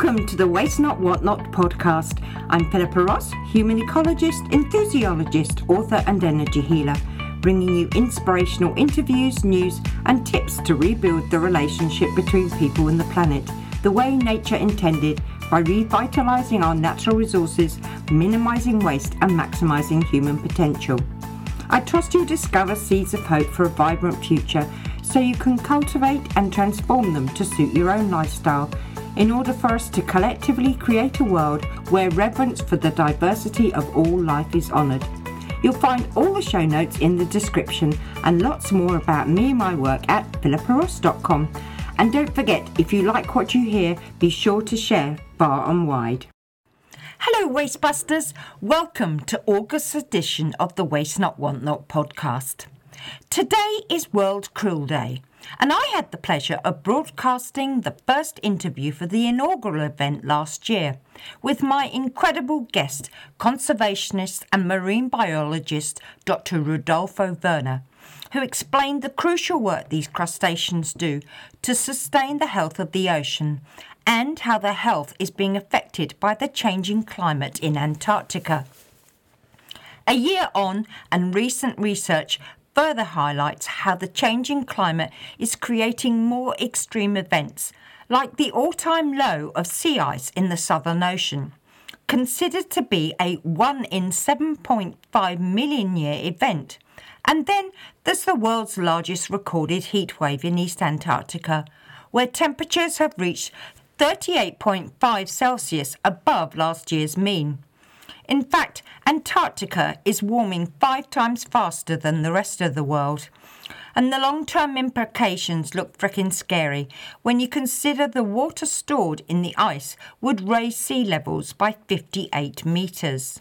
Welcome to the Waste Not Want Not podcast. I'm Philippa Ross, human ecologist, enthusiologist, author, and energy healer, bringing you inspirational interviews, news, and tips to rebuild the relationship between people and the planet the way nature intended by revitalising our natural resources, minimising waste, and maximising human potential. I trust you'll discover seeds of hope for a vibrant future so you can cultivate and transform them to suit your own lifestyle in order for us to collectively create a world where reverence for the diversity of all life is honoured. You'll find all the show notes in the description and lots more about me and my work at philippaross.com. And don't forget, if you like what you hear, be sure to share far and wide. Hello, Wastebusters. Welcome to August's edition of the Waste Not Want Not podcast. Today is World Krill Day, and I had the pleasure of broadcasting the first interview for the inaugural event last year with my incredible guest, conservationist and marine biologist Dr. Rodolfo Werner, who explained the crucial work these crustaceans do to sustain the health of the ocean and how their health is being affected by the changing climate in Antarctica. A year on, and recent research further highlights how the changing climate is creating more extreme events, like the all time low of sea ice in the Southern Ocean, considered to be a 1 in 7.5 million year event. And then there's the world's largest recorded heatwave in East Antarctica, where temperatures have reached 38.5 Celsius above last year's mean. In fact, Antarctica is warming five times faster than the rest of the world. And the long term implications look frickin' scary when you consider the water stored in the ice would raise sea levels by 58 metres.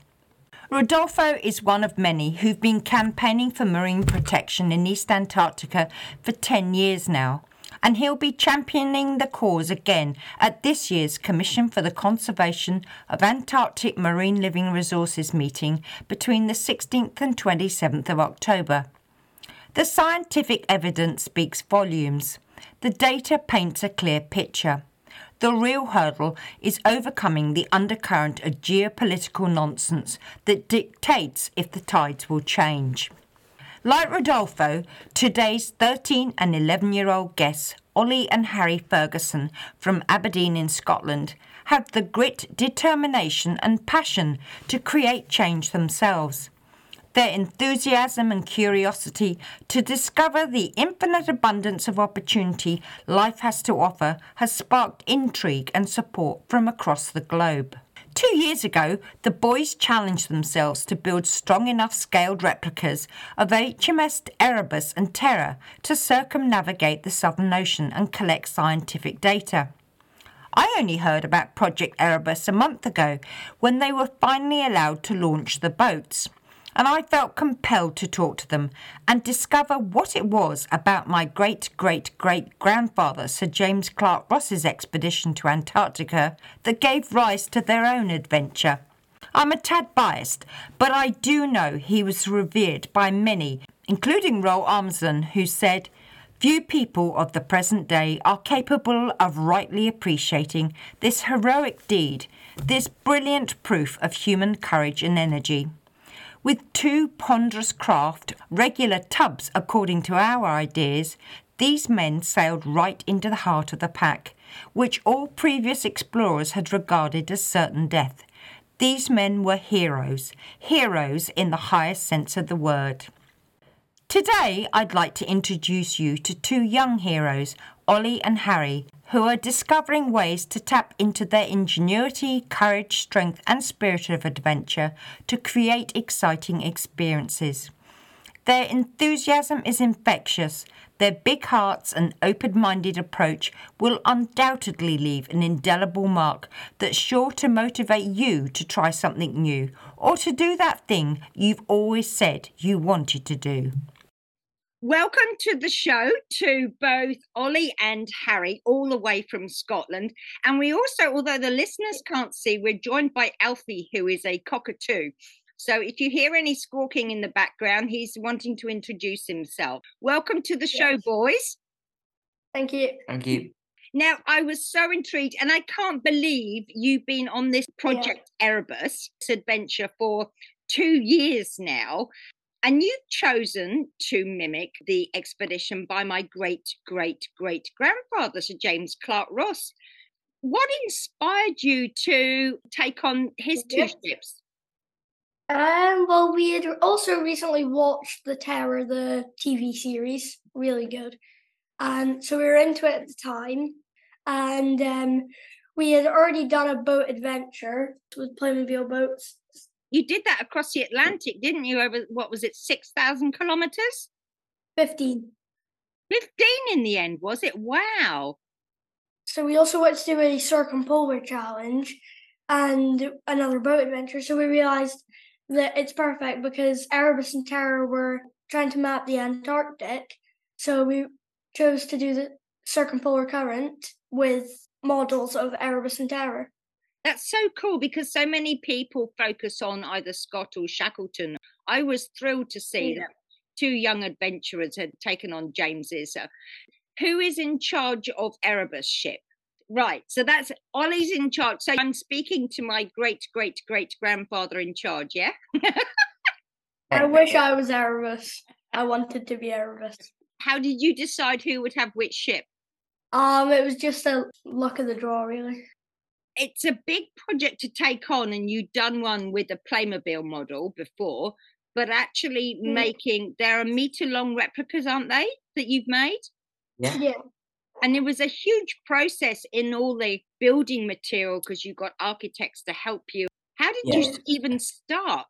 Rodolfo is one of many who've been campaigning for marine protection in East Antarctica for 10 years now and he'll be championing the cause again at this year's Commission for the Conservation of Antarctic Marine Living Resources meeting between the 16th and 27th of October. The scientific evidence speaks volumes. The data paints a clear picture. The real hurdle is overcoming the undercurrent of geopolitical nonsense that dictates if the tides will change. Like Rodolfo, today's 13 and 11 year old guests, Ollie and Harry Ferguson from Aberdeen in Scotland, have the grit, determination, and passion to create change themselves. Their enthusiasm and curiosity to discover the infinite abundance of opportunity life has to offer has sparked intrigue and support from across the globe. Two years ago, the boys challenged themselves to build strong enough scaled replicas of HMS Erebus and Terror to circumnavigate the Southern Ocean and collect scientific data. I only heard about Project Erebus a month ago when they were finally allowed to launch the boats and I felt compelled to talk to them and discover what it was about my great great great grandfather, Sir James Clark Ross's expedition to Antarctica, that gave rise to their own adventure. I'm a tad biased, but I do know he was revered by many, including Roald Amundsen, who said, Few people of the present day are capable of rightly appreciating this heroic deed, this brilliant proof of human courage and energy. With two ponderous craft, regular tubs according to our ideas, these men sailed right into the heart of the pack, which all previous explorers had regarded as certain death. These men were heroes, heroes in the highest sense of the word. Today, I'd like to introduce you to two young heroes, Ollie and Harry, who are discovering ways to tap into their ingenuity, courage, strength, and spirit of adventure to create exciting experiences. Their enthusiasm is infectious. Their big hearts and open minded approach will undoubtedly leave an indelible mark that's sure to motivate you to try something new or to do that thing you've always said you wanted to do. Welcome to the show to both Ollie and Harry, all the way from Scotland. And we also, although the listeners can't see, we're joined by Alfie, who is a cockatoo. So if you hear any squawking in the background, he's wanting to introduce himself. Welcome to the show, boys. Thank you. Thank you. Now, I was so intrigued, and I can't believe you've been on this Project yeah. Erebus adventure for two years now. And you've chosen to mimic the expedition by my great, great, great grandfather, Sir James Clark Ross. What inspired you to take on his two ships? Um, well, we had also recently watched The Terror, the TV series, really good. And so we were into it at the time. And um, we had already done a boat adventure with Playmobil boats. You did that across the Atlantic, didn't you? Over what was it, 6,000 kilometers? 15. 15 in the end, was it? Wow. So we also went to do a circumpolar challenge and another boat adventure. So we realized that it's perfect because Erebus and Terror were trying to map the Antarctic. So we chose to do the circumpolar current with models of Erebus and Terror. That's so cool because so many people focus on either Scott or Shackleton. I was thrilled to see yeah. that two young adventurers had taken on James's. Uh, who is in charge of Erebus ship? Right, so that's Ollie's in charge. So I'm speaking to my great great great grandfather in charge, yeah? I wish I was Erebus. I wanted to be Erebus. How did you decide who would have which ship? Um, it was just a luck of the draw, really. It's a big project to take on, and you've done one with a Playmobil model before, but actually mm. making there are meter long replicas, aren't they, that you've made? Yeah. Yeah. And it was a huge process in all the building material because you got architects to help you. How did yeah. you even start?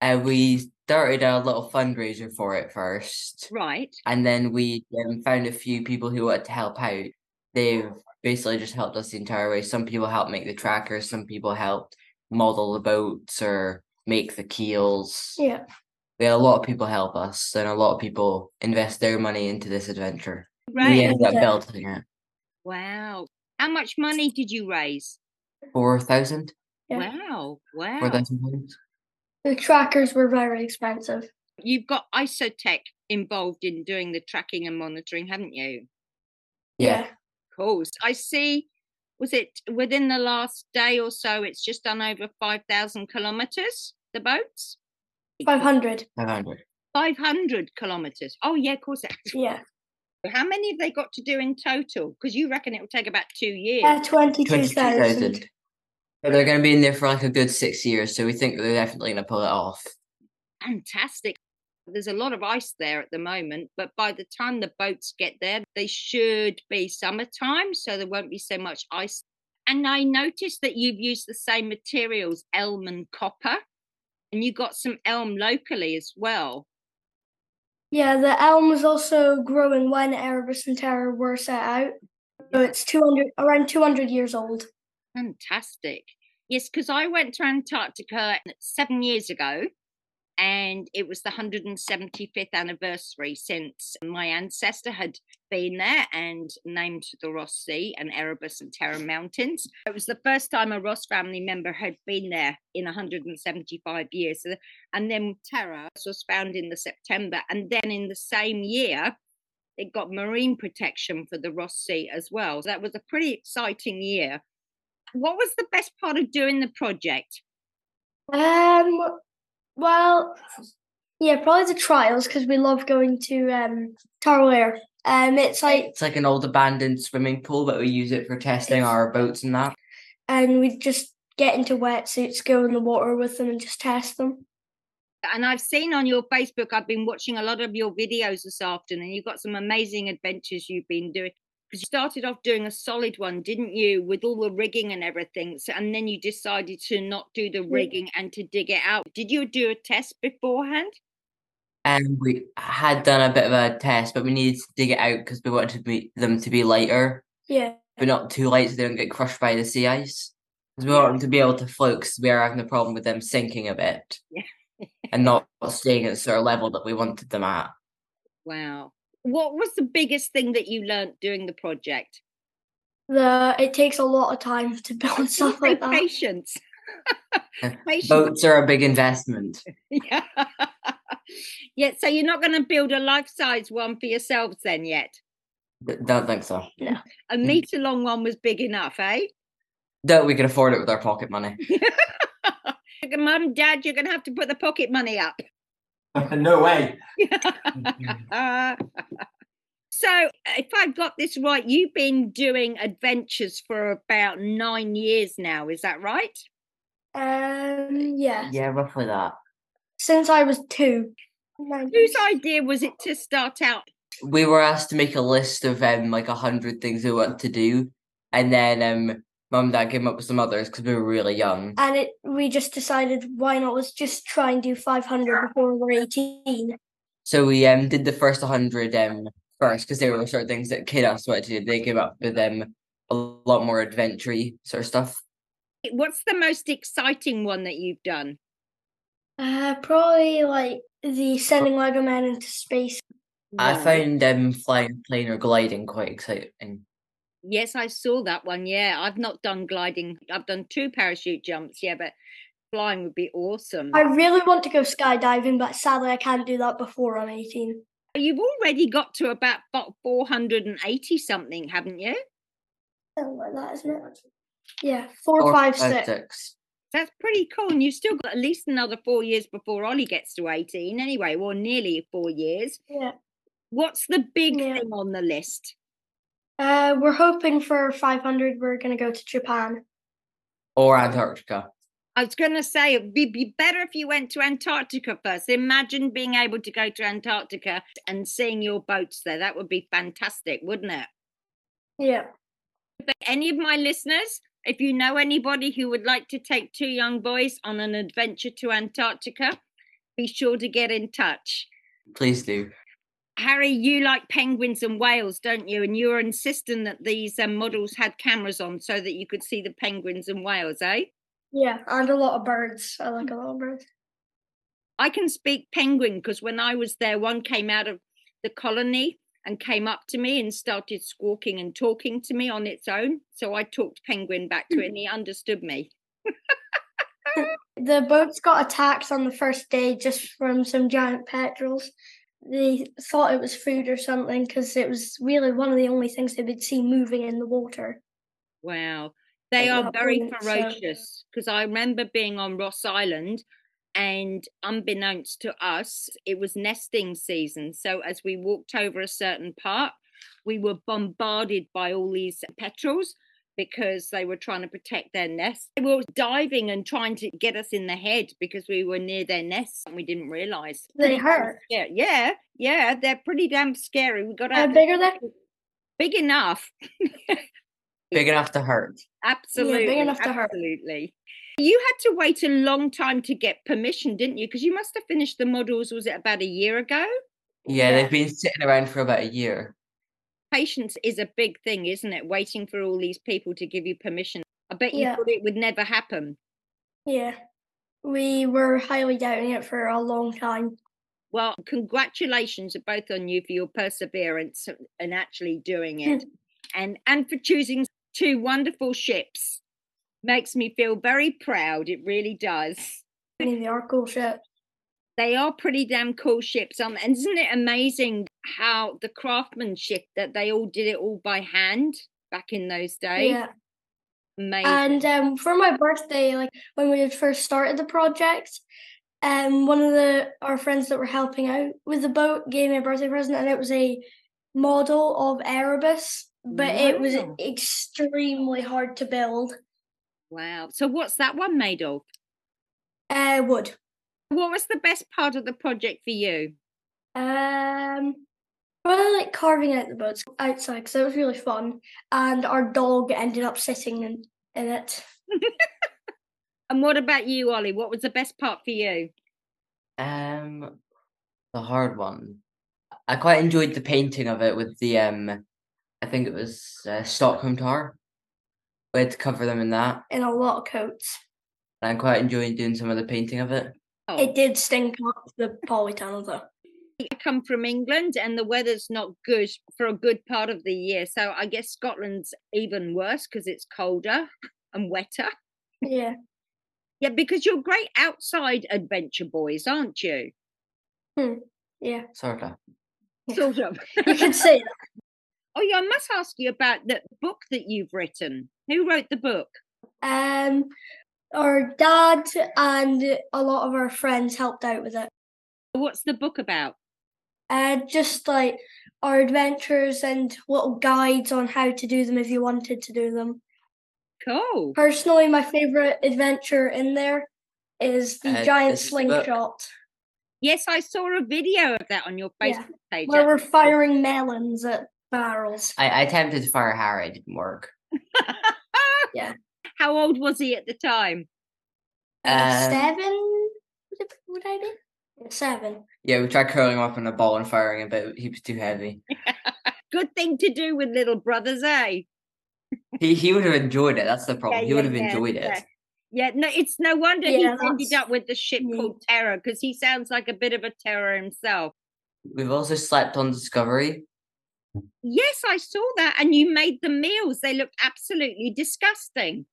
Uh, we started a little fundraiser for it first. Right. And then we um, found a few people who wanted to help out. They've basically just helped us the entire way. Some people helped make the trackers, some people helped model the boats or make the keels. Yeah. We had a lot of people help us and a lot of people invest their money into this adventure. Right. We ended up building it. Wow. How much money did you raise? Four thousand. Yeah. Wow. Wow. Four thousand pounds. The trackers were very expensive. You've got Icoteq involved in doing the tracking and monitoring, haven't you? Yeah. Yeah. Cool. I see. Was it within the last day or so? It's just done over 5,000 kilometers, the boats? 500. 500. 500 kilometers. Oh, yeah, of course. Yeah. How many have they got to do in total? Because you reckon it will take about two years. Uh, 22,000. But they're going to be in there for like a good six years, so we think they're definitely going to pull it off. Fantastic. There's a lot of ice there at the moment, but by the time the boats get there, they should be summertime, so there won't be so much ice. And I noticed that you've used the same materials, elm and copper, and you got some elm locally as well. Yeah, the elm was also growing when Erebus and Terror were set out. So it's 200, around 200 years old. Fantastic. Yes, because I went to Antarctica seven years ago and it was the 175th anniversary since my ancestor had been there and named the Ross Sea and Erebus and Terror Mountains. It was the first time a Ross family member had been there in 175 years. And then Terror was found in the September. And then in the same year, it got marine protection for the Ross Sea as well. So that was a pretty exciting year what was the best part of doing the project? Um, well, yeah, probably the trials because we love going to um Tarware. Um, it's like it's like an old abandoned swimming pool, but we use it for testing our boats and that. And we just get into wetsuits, go in the water with them, and just test them. And I've seen on your Facebook, I've been watching a lot of your videos this afternoon. You've got some amazing adventures you've been doing because you started off doing a solid one, didn't you, with all the rigging and everything? So, and then you decided to not do the rigging and to dig it out. Did you do a test beforehand? And um, we had done a bit of a test, but we needed to dig it out because we wanted to be, them to be lighter. Yeah. But not too light so they don't get crushed by the sea ice. Because we want them to be able to float because we are having a problem with them sinking a bit. Yeah. and not staying at the sort of level that we wanted them at. Wow what was the biggest thing that you learned doing the project? The it takes a lot of time to build stuff like that. Patience. Patience. Boats are a big investment. yeah. yeah. So you're not going to build a life size one for yourselves then yet? D- Don't think so. A meter long one was big enough, eh? That we can afford it with our pocket money. Mum, Dad, you're going to have to put the pocket money up. no way. Uh, so, if I've got this right, you've been doing adventures for about nine years now. Is that right? Um, yeah. Yeah, roughly that. Since I was two. Whose idea was it to start out? We were asked to make a list of um like a hundred things we want to do, and then um mum and dad came up with some others because we were really young. And it, we just decided why not? Let's just try and do 500 before we're 18. So we um did the first hundred um first because they were the sort of things that kid us wanted to do. They came up with um a lot more adventure sort of stuff. What's the most exciting one that you've done? Uh, probably like the sending Lego Man into space. I found um flying a plane or gliding quite exciting. Yes, I saw that one. Yeah, I've not done gliding. I've done two parachute jumps. Yeah, but flying would be awesome. I really want to go skydiving, but sadly I can't do that before I'm 18. You've already got to about 480 something, haven't you? Something like that, isn't it? Yeah, four, Four, five, five, six. six. That's pretty cool. And you've still got at least another four years before Ollie gets to 18, anyway, or nearly four years. Yeah. What's the big Yeah. thing on the list? Uh, we're hoping for 500. We're gonna go to Japan. Or Antarctica. I was going to say it'd be, be better if you went to Antarctica first. Imagine being able to go to Antarctica and seeing your boats there. That would be fantastic, wouldn't it? Yeah. But any of my listeners, if you know anybody who would like to take two young boys on an adventure to Antarctica, be sure to get in touch. Please do. Harry, you like penguins and whales, don't you? And you were insisting that these um, models had cameras on so that you could see the penguins and whales, eh? Yeah, and a lot of birds. I like a lot of birds. I can speak penguin because when I was there, one came out of the colony and came up to me and started squawking and talking to me on its own. So I talked penguin back to it and he understood me. The boats got attacked on the first day just from some giant petrels. They thought it was food or something because it was really one of the only things they would see moving in the water. Wow. They are very point, ferocious because I remember being on Ross Island and unbeknownst to us, it was nesting season. So as we walked over a certain part, we were bombarded by all these petrels because they were trying to protect their nest. They were diving and trying to get us in the head because we were near their nest and we didn't realize. They hurt. Yeah, yeah, yeah. They're pretty damn scary. We got How to big are they? big enough. Big enough to hurt. Absolutely. big enough to hurt. Absolutely. You had to wait a long time to get permission, didn't you? Because you must have finished the models, was it about a year ago? Yeah, Yeah. they've been sitting around for about a year. Patience is a big thing, isn't it? Waiting for all these people to give you permission. I bet you Yeah. thought it would never happen. Yeah. We were highly doubting it for a long time. Well, congratulations are both on you for your perseverance and actually doing it and and for choosing two wonderful ships. Makes me feel very proud. It really does. I mean, they are cool ships. They are pretty damn cool ships. Um, and isn't it amazing how the craftsmanship that they all did it all by hand back in those days? Yeah. Amazing. And um, for my birthday, like when we had first started the project, um, one of the our friends that were helping out with the boat gave me a birthday present, and it was a model of Erebus, but it was extremely hard to build. wow. So what's that one made of? Uh, wood. What was the best part of the project for you? Um, probably like carving out the boats outside because it was really fun, and our dog ended up sitting in, in it. And what about you, Ollie? What was the best part for you? Um, the hard one. I quite enjoyed the painting of it with the um, I think it was uh, Stockholm tar. We had to cover them in that, in a lot of coats. and I quite enjoyed doing some of the painting of it. Oh, It did stink up the polytunnel though. I come from England and the weather's not good for a good part of the year. So I guess Scotland's even worse because it's colder and wetter. Yeah. Yeah, because you're great outside adventure boys, aren't you? Hmm. Yeah. Sort of. Sort of. You can say that. Oh, yeah, I must ask you about the book that you've written. Who wrote the book? Um, our dad and a lot of our friends helped out with it. What's the book about? Uh, just like our adventures and little guides on how to do them if you wanted to do them. Cool. Personally, my favorite adventure in there is the Uh, giant this book- slingshot Yes, I saw a video of that on your Yeah, Facebook page. where we're firing melons at barrels. I, I attempted to fire Harry, it didn't work. How old was he at the time? Uh, Um, seven? Would, I be? Yeah, Seven. Yeah, we tried curling him up in a ball and firing him, but he was too heavy. Good thing to do with little brothers, eh? He he would have enjoyed it. That's the problem. Yeah, he would yeah, have yeah, enjoyed it. yeah. Yeah, no, it's no wonder he Yeah, ended that's up with the ship neat. called Terror because he sounds like a bit of a terror himself. We've also slept on Discovery. Yes, I saw that, and you made the meals. They looked absolutely disgusting.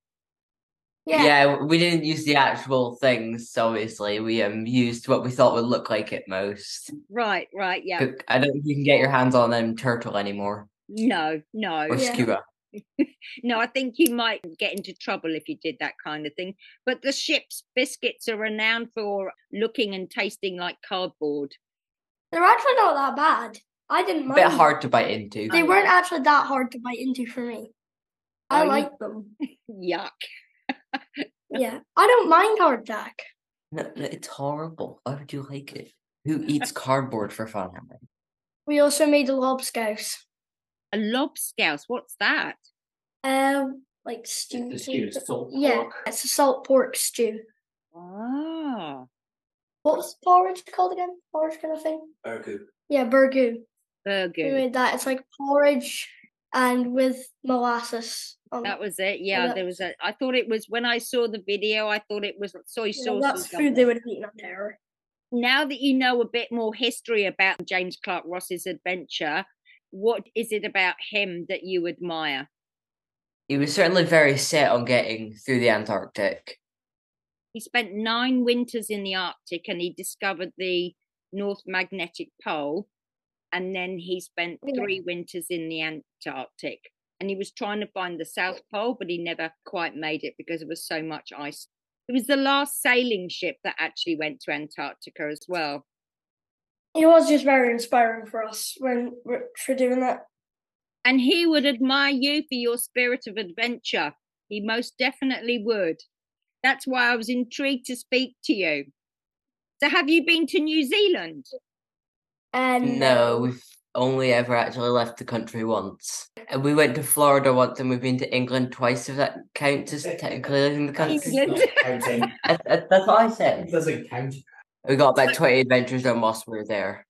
Yeah. Yeah. we didn't use the actual things. Obviously, we um used what we thought would look like it most. Right, right, yeah. I don't think you can get your hands on them turtle anymore No, no, or Yeah. scuba. no. I think you might get into trouble if you did that kind of thing. But the ship's biscuits are renowned for looking and tasting like cardboard. They're actually not that bad. I didn't A mind. bit them. hard to bite into. They weren't actually that hard to bite into for me. I Oh, like them. Yuck. Yeah. I don't mind hardtack. No, no, it's horrible. Why would you like it? Who eats cardboard for fun? We also made a lobscouse. A lobscouse. What's that? Um, like stew. The stew, thing. salt yeah, pork. it's a salt pork stew. Ah, What was porridge called again? Porridge kind of thing. Burgoo. Yeah, burgoo. We made that. It's like porridge and with molasses. On That was it. Yeah, there was a. I thought it was when I saw the video. I thought it was soy You know, sauce. that's something. food they would have eaten on terror. now that you know a bit more history about James Clark Ross's adventure, what is it about him that you admire? He was certainly very set on getting through the Antarctic. He spent nine winters in the Arctic and he discovered the North Magnetic Pole. And then he spent oh, three winters in the Antarctic. And he was trying to find the South Pole, but he never quite made it because there was so much ice. It was the last sailing ship that actually went to Antarctica as well. It was just very inspiring for us when for doing that. And he would admire you for your spirit of adventure. He most definitely would. That's why I was intrigued to speak to you. So, have you been to New Zealand? And No, we've only ever actually left the country once. And we went to Florida once and we've been to England twice, if that counts as technically leaving the country. England. Not counting. I- I- That's what I said. It doesn't count. We got about 20 adventures done whilst we were there.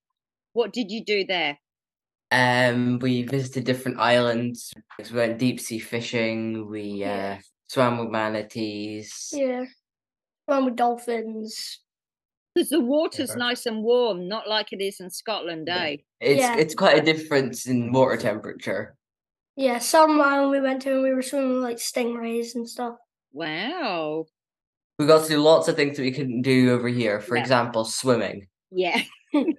What did you do there? Um, we visited different islands. We went deep sea fishing. We uh, swam with manatees. yeah, one with dolphins. Because the water's very- nice and warm, not like it is in Scotland, Yeah. eh? It's Yeah. it's quite a difference in water temperature. Yeah, some island we went to, and we were swimming with like stingrays and stuff. Wow. We got to do lots of things that we couldn't do over here. For Yeah. example, swimming. Yeah. Absolutely.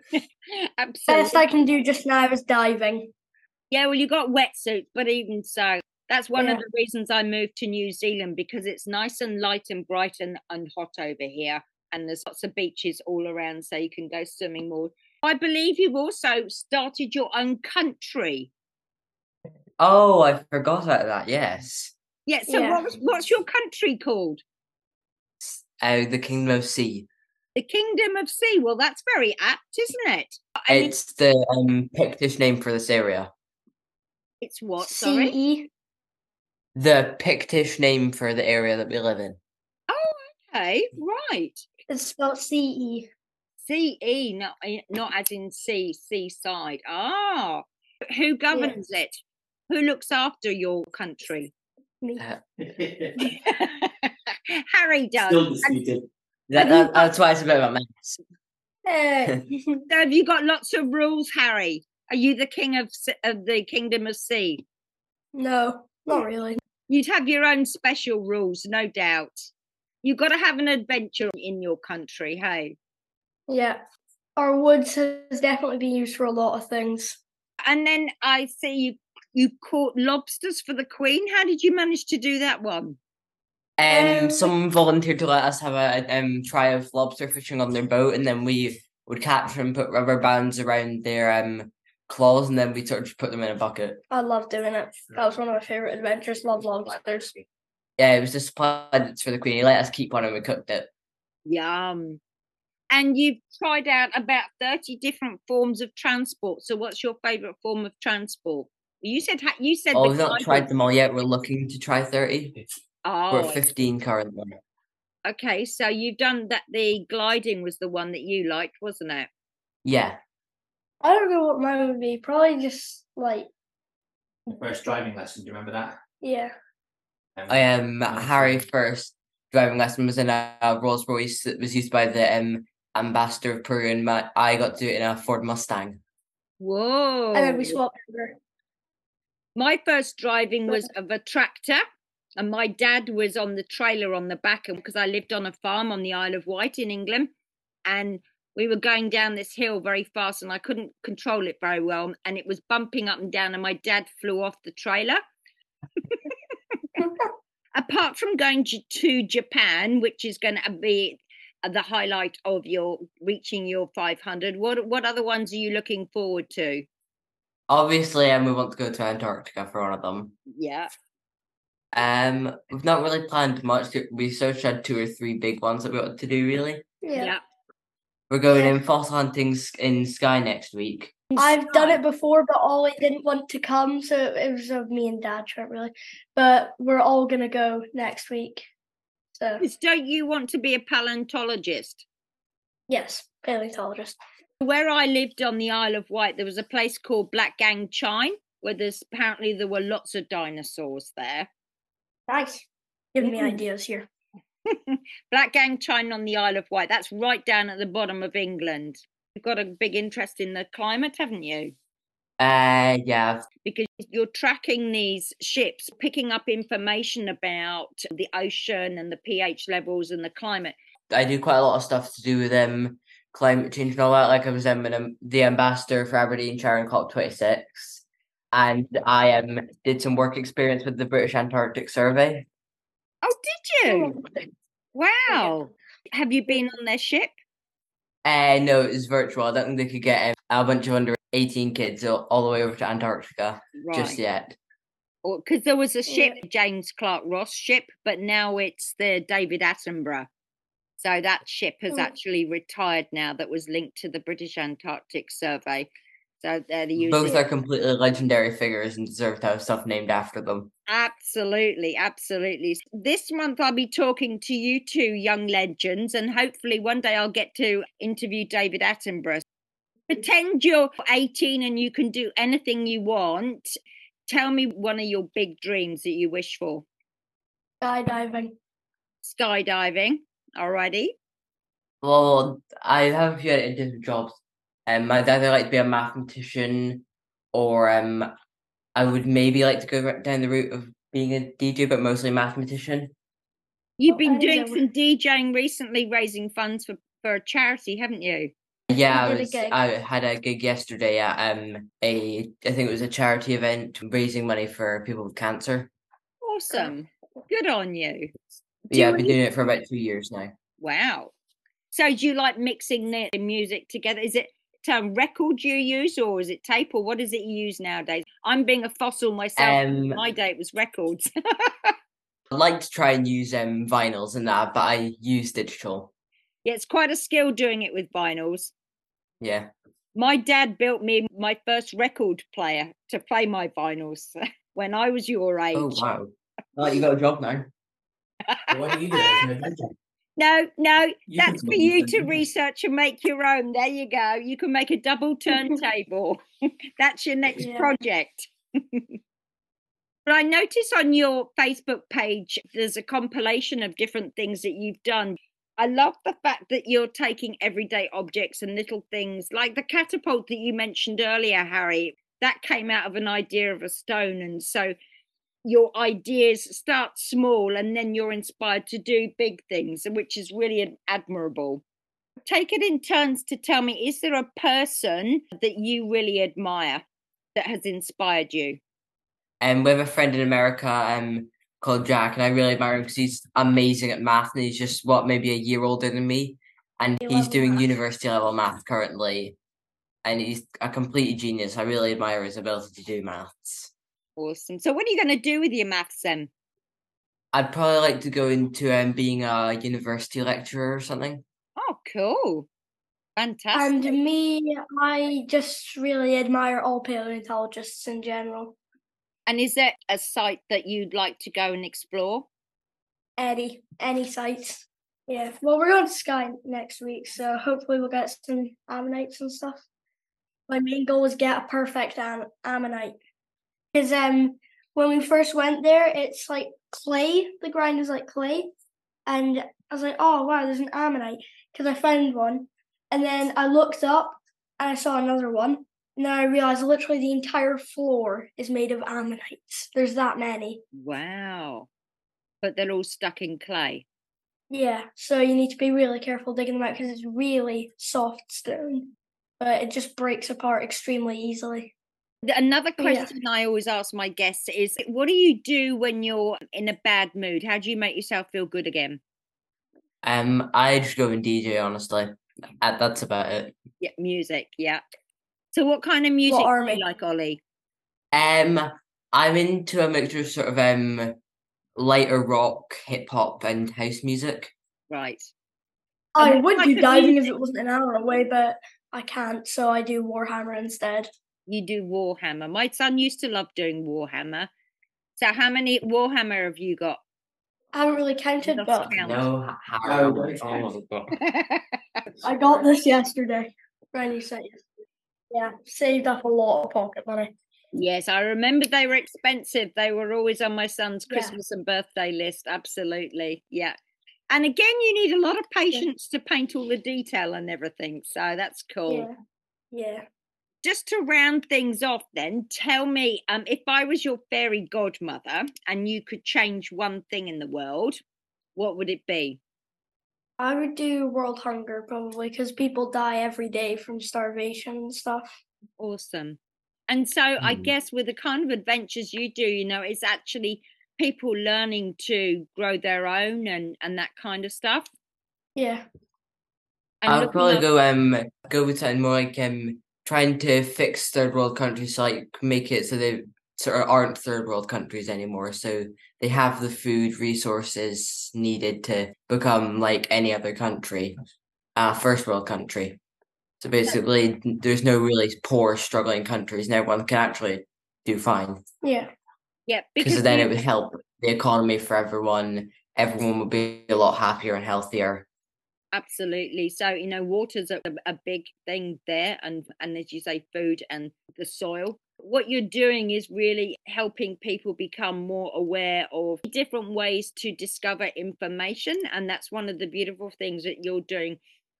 Best I can do just now is diving. Yeah, well, you got wetsuits, but even so, that's one of the reasons I moved to New Zealand because it's nice and light and bright and, and hot over here. And there's lots of beaches all around, so you can go swimming more. I believe you've also started your own country. Oh, I forgot about that. Yes. Yeah, so Yeah. What was, what's your country called? Uh, the Kingdom of Sea. The Kingdom of Sea. Well, that's very apt, isn't it? And it- It's the um, Pictish name for this area. it's what? Sorry. CE. The Pictish name for the area that we live in. Oh, okay, right. It's spelled E. CE. C E, not not as in sea, seaside. Ah, who governs it? Who looks after your country? Me. Uh, Harry does. Still And disputed. that, Have you that's why it's a bit of a mess. Hey. have you got lots of rules, Harry? Are you the king of of the kingdom of sea? no, not really. You'd have your own special rules, no doubt. You've got to have an adventure in your country, hey. Yeah. Our woods has definitely been used for a lot of things. And then I see you you caught lobsters for the Queen. How did you manage to do that one? Um, Um, someone volunteered to let us have a um try of lobster fishing on their boat, and then we would catch them, put rubber bands around their um claws, and then we sort of put them in a bucket. I love doing it. That was one of my favorite adventures. Love lobsters. Yeah, it was just plaudits for the queen. He let us keep one, and we cooked it. Yum. And you've tried out about 30 different forms of transport. So what's your favorite form of transport? You said you said Oh, we've not gliding- tried them all yet. We're looking to try thirty. Oh, We're fifteen currently. Okay, so you've done that. The gliding was the one that you liked, wasn't it? Yeah. I don't know what mine would be. Probably just like First driving lesson, do you remember that? yeah. Um, I am Harry first driving lesson was in a, a Rolls Royce that was used by the um ambassador of Peru, and my I got to do it in a Ford Mustang. Whoa! And then we swapped. My first driving was of a tractor, and my dad was on the trailer on the back and because I lived on a farm on the Isle of Wight in England, and we were going down this hill very fast, and I couldn't control it very well, and it was bumping up and down, and my dad flew off the trailer. Apart from going to Japan, which is going to be uh, the highlight of your reaching your 500, what what other ones are you looking forward to? Obviously, um, we want to go to Antarctica for one of them. Yeah. Um, we've not really planned much. We sort of had two or three big ones that we wanted to do. Really, Yeah. yeah. we're going Yeah. in fossil hunting in Skye next week. I've done it before, but Ollie didn't want to come, so it was of me and Dad trip really. But we're all gonna go next week. So Don't you want to be a paleontologist? yes, paleontologist. Where I lived on the Isle of Wight, there was a place called Blackgang Chine, where there's apparently there were lots of dinosaurs there. Nice. Giving me Mm. ideas here. Blackgang Chine on the Isle of Wight. That's right down at the bottom of England. You've got a big interest in the climate, haven't you? Uh, yeah, Because you're tracking these ships, picking up information about the ocean and the pH levels and the climate. I do quite a lot of stuff to do with um climate change and all that. Like I was um, an, the ambassador for Aberdeenshire in COP twenty six, and I um did some work experience with the British Antarctic Survey. Oh, did you? Wow. Have you been on their ship? Uh, no, it was virtual. I don't think they could get um, a bunch of under eighteen kids all, all the way over to Antarctica just yet. Because there was a ship, James Clark Ross ship, but now it's the David Attenborough. So that ship has Oh. actually retired now. That was linked to the British Antarctic Survey. So they're the Both using are completely legendary figures and deserve to have stuff named after them. absolutely, absolutely. This month I'll be talking to you two young legends, and hopefully one day I'll get to interview David Attenborough. Pretend you're 18 and you can do anything you want. Tell me one of your big dreams that you wish for. Skydiving. skydiving already. Well, I have a few other different jobs. Um, I'd either like to be a mathematician, or um, I would maybe like to go down the route of being a DJ, but mostly mathematician. You've been doing some DJing recently, raising funds for, for a charity, haven't you? Yeah, I did a was. gig. I had a gig yesterday at um a I think it was a charity event raising money for people with cancer. Awesome. Good on you. Do yeah, I've been any- doing it for about two years now. Wow. So do you like mixing the music together? Is it a record you use or is it tape or what is it you use nowadays? I'm being a fossil myself. Um, My day it was records. I like to try and use um vinyls and that, but I use digital. yeah, it's quite a skill doing it with vinyls. Yeah. My dad built me my first record player to play my vinyls when I was your age. Oh wow. Oh, you got a job now. what don't you do it as an adventure? No, no, You that's for you to idea. research and make your own. There you go. You can make a double turntable. that's your next Yeah. project. but I notice on your Facebook page there's a compilation of different things that you've done. I love the fact that you're taking everyday objects and little things like the catapult that you mentioned earlier, Harry. That came out of an idea of a stone. And so your ideas start small and then you're inspired to do big things, which is really admirable. Take it in turns to tell me is there a person that you really admire that has inspired you? And we have a friend in America um called Jack, and I really admire him because he's amazing at math, and he's just what maybe a year older than me, and he's doing math. university level math currently, and he's a complete genius. I really admire his ability to do maths. Awesome. So, what are you going to do with your maths then? I'd probably like to go into um being a university lecturer or something. Oh, cool. Fantastic. And me, I just really admire all paleontologists in general. And is there a site that you'd like to go and explore? Any, any sites. Yeah. Well, we're going to Skye next week, so hopefully we'll get some ammonites and stuff. My main goal is get a perfect am- ammonite. Because um, when we first went there, it's like clay. The ground is like clay. And I was like, oh, wow, there's an ammonite. Because I found one. And then I looked up and I saw another one. And then I realized literally the entire floor is made of ammonites. There's that many. Wow. But they're all stuck in clay. Yeah, so you need to be really careful digging them out because it's really soft stone, but it just breaks apart extremely easily. The- Another Yeah. question I always ask my guests is what do you do when you're in a bad mood? How do you make yourself feel good again? Um, I just go and DJ honestly. Uh, that's about it. Yeah, music. Yeah. So, what kind of music do army? you like, Ollie? Um, I'm into a mixture of sort of um lighter rock, hip hop, and house music. Right. I And what would type do of diving if it wasn't an hour away, but I can't, so I do Warhammer instead. You do Warhammer. My son used to love doing Warhammer. So, how many Warhammer have you got? I haven't really counted, Lost but count. No, Harrow. very Oh, I got this yesterday. Brand new set yesterday. Yeah, saved up a lot of pocket money. yes, I remember they were expensive. They were always on my son's Yeah. Christmas and birthday list. Absolutely. Yeah. And again, you need a lot of patience to paint all the detail and everything. So, that's cool. Yeah, yeah. Just to round things off then tell me um if i was your fairy godmother and you could change one thing in the world what would it be I would do world hunger probably because people die every day from starvation and stuff. awesome and so i Hmm. guess with the kind of adventures you do you know it's actually people learning to grow their own and and that kind of stuff Yeah, and I'd probably af- go um go with something more like um trying to fix third world countries, like make it so they sort of aren't third world countries anymore, so they have the food resources needed to become like any other country, uh first world country. So basically, n- there's no really poor struggling countries, and everyone can actually do fine yeah. yeah because because then it would help the economy for everyone. Everyone would be a lot happier and healthier. Absolutely. So, you know, water's a, a big thing there, and and as you say, food and the soil. What you're doing is really helping people become more aware of different ways to discover information, and that's one of the beautiful things that you're doing.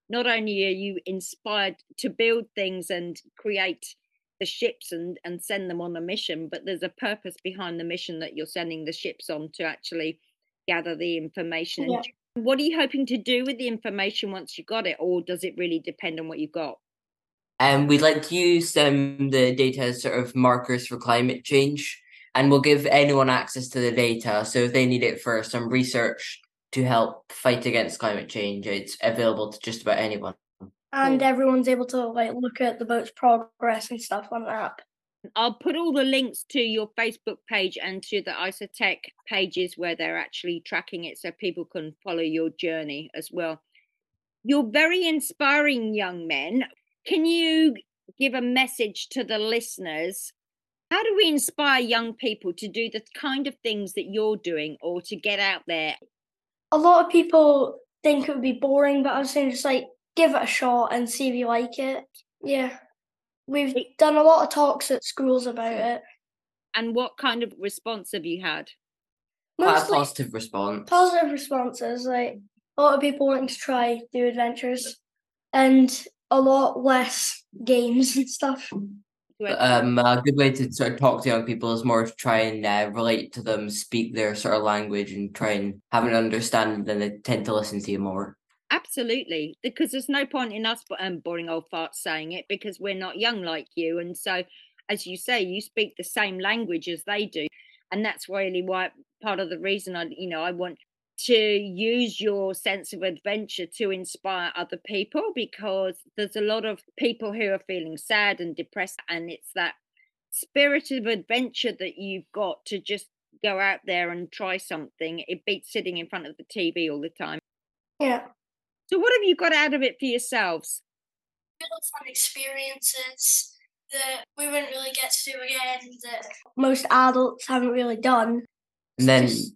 Not only are you inspired to build things and create the ships and and send them on a mission, but there's a purpose behind the mission that you're sending the ships on to actually gather the information and Yeah. What are you hoping to do with the information once you got it, or does it really depend on what you've got? And we'd like to use um, the data as sort of markers for climate change, and we'll give anyone access to the data. So if they need it for some research to help fight against climate change, it's available to just about anyone. And everyone's able to like look at the boat's progress and stuff on the app. I'll put all the links to your Facebook page and to the Icoteq pages where they're actually tracking it so people can follow your journey as well. You're very inspiring young men. Can you give a message to the listeners? How do we inspire young people to do the kind of things that you're doing or to get out there? A lot of people think it would be boring, but I was saying just like give it a shot and see if you like it. Yeah. We've It- done a lot of talks at schools about it. And what kind of response have you had? Quite a Mostly positive response. positive responses, like a lot of people wanting to try do adventures and a lot less games and stuff. to? Um, a good way to sort of talk to young people is more to try and uh, relate to them, speak their sort of language, and try and have an understanding. Then they tend to listen to you more. Absolutely, because there's no point in us um, boring old farts saying it because we're not young like you, and so, as you say, you speak the same language as they do. And that's really why part of the reason I, you know, I want to use your sense of adventure to inspire other people because there's a lot of people who are feeling sad and depressed and it's that spirit of adventure that you've got to just go out there and try something it beats sitting in front of the tv all the time Yeah. So what have you got out of it for yourselves Little fun experiences that we wouldn't really get to do again that most adults haven't really done. And then Just-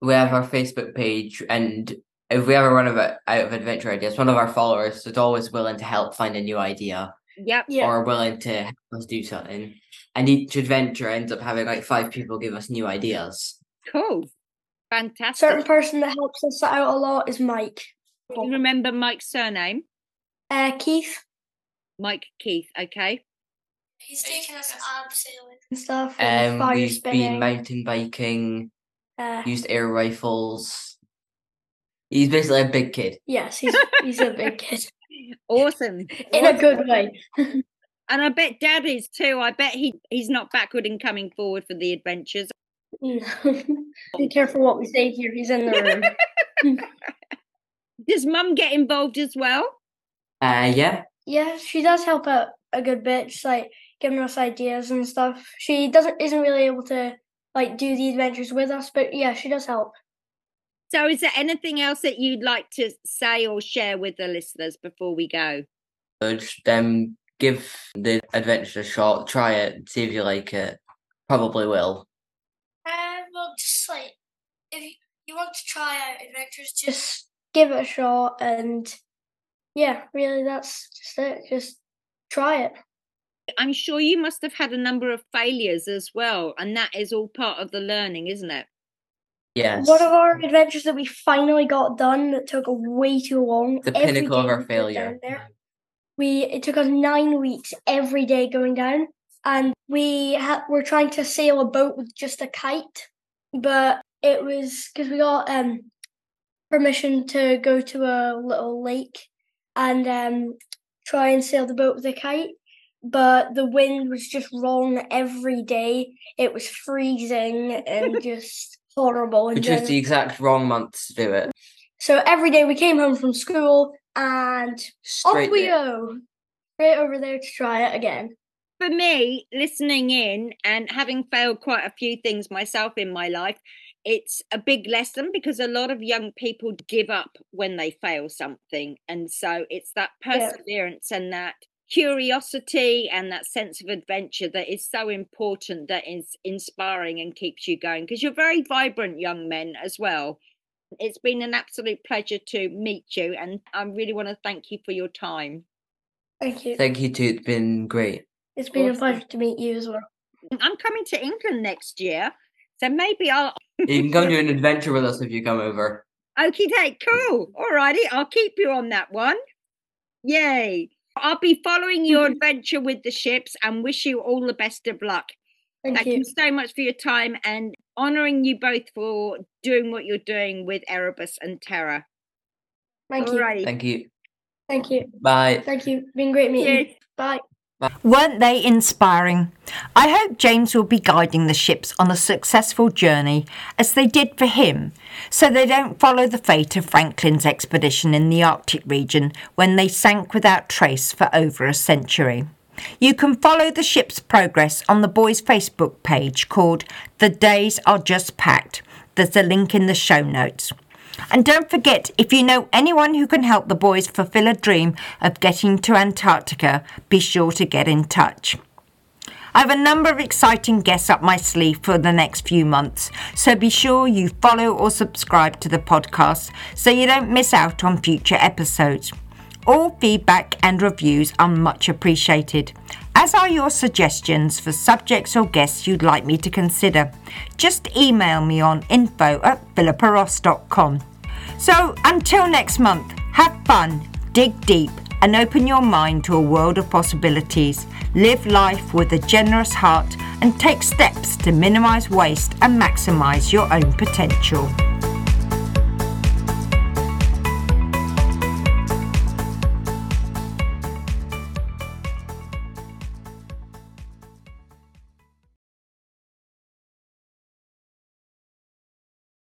we have our Facebook page, and if we ever run out of adventure ideas, one of our followers is always willing to help find a new idea yep Yeah. or willing to help us do something. And each adventure ends up having like five people give us new ideas. cool fantastic certain person that helps us out a lot is Mike. You remember mike's surname Uh, Keith. mike keith okay He's taken us abseiling and stuff. And Um, fire we've spinning. been mountain biking, uh, used air rifles. He's basically a big kid. yes, he's he's a big kid awesome in a good way. and i bet dad is too i bet he he's not backward in coming forward for the adventures Be careful what we say here. He's in the room. Does mum get involved as well Uh, yeah. yeah, she does help out a good bit, just like giving us ideas and stuff. She doesn't isn't really able to like do the adventures with us, but yeah, she does help. So, is there anything else that you'd like to say or share with the listeners before we go? So just um, give the adventure a shot. Try it. See if you like it. Probably will. Um, well, just like if you, you want to try out adventures, just give it a shot, and yeah, really, that's just it. Just try it. I'm sure you must have had a number of failures as well, and that is all part of the learning, isn't it? Yes. One of our adventures that we finally got done that took way too long. the pinnacle of our failure. down there. We it took us nine weeks every day going down, and we ha- were trying to sail a boat with just a kite, but it was because we got um permission to go to a little lake and um try and sail the boat with a kite. But the wind was just wrong every day. It was freezing and just horrible. Which And chose then- the exact wrong month to do it. so every day we came home from school and Straight off we there. go. Straight over there to try it again. For me, listening in and having failed quite a few things myself in my life, it's a big lesson because a lot of young people give up when they fail something. And so it's that Yeah. perseverance and that curiosity and that sense of adventure that is so important that is inspiring and keeps you going because you're very vibrant young men as well it's been an absolute pleasure to meet you and i really want to thank you for your time Thank you. Thank you too. It's been great. It's been a pleasure to meet you as well. i'm coming to england next year so maybe i'll You can come do an adventure with us if you come over. okay take cool alrighty i'll keep you on that one yay i'll be following your mm-hmm. adventure with the ships and wish you all the best of luck Thank, Thank you. you so much for your time and honouring you both for doing what you're doing with Erebus and Terror. Thank you. Alrighty. Thank you. Thank you. Bye. Thank you. Been great meeting you. Cheers. Bye. Weren't they inspiring? I hope James will be guiding the ships on a successful journey as they did for him, so they don't follow the fate of Franklin's expedition in the Arctic region when they sank without trace for over a century. You can follow the ship's progress on the boys' Facebook page called The Days Are Just Packed. There's a link in the show notes. And don't forget, if you know anyone who can help the boys fulfill a dream of getting to Antarctica, be sure to get in touch. I have a number of exciting guests up my sleeve for the next few months, so be sure you follow or subscribe to the podcast so you don't miss out on future episodes. All feedback and reviews are much appreciated, as are your suggestions for subjects or guests you'd like me to consider. Just email me on info at philippaross.com. So until next month, have fun, dig deep, and open your mind to a world of possibilities. Live life with a generous heart and take steps to minimize waste and maximize your own potential.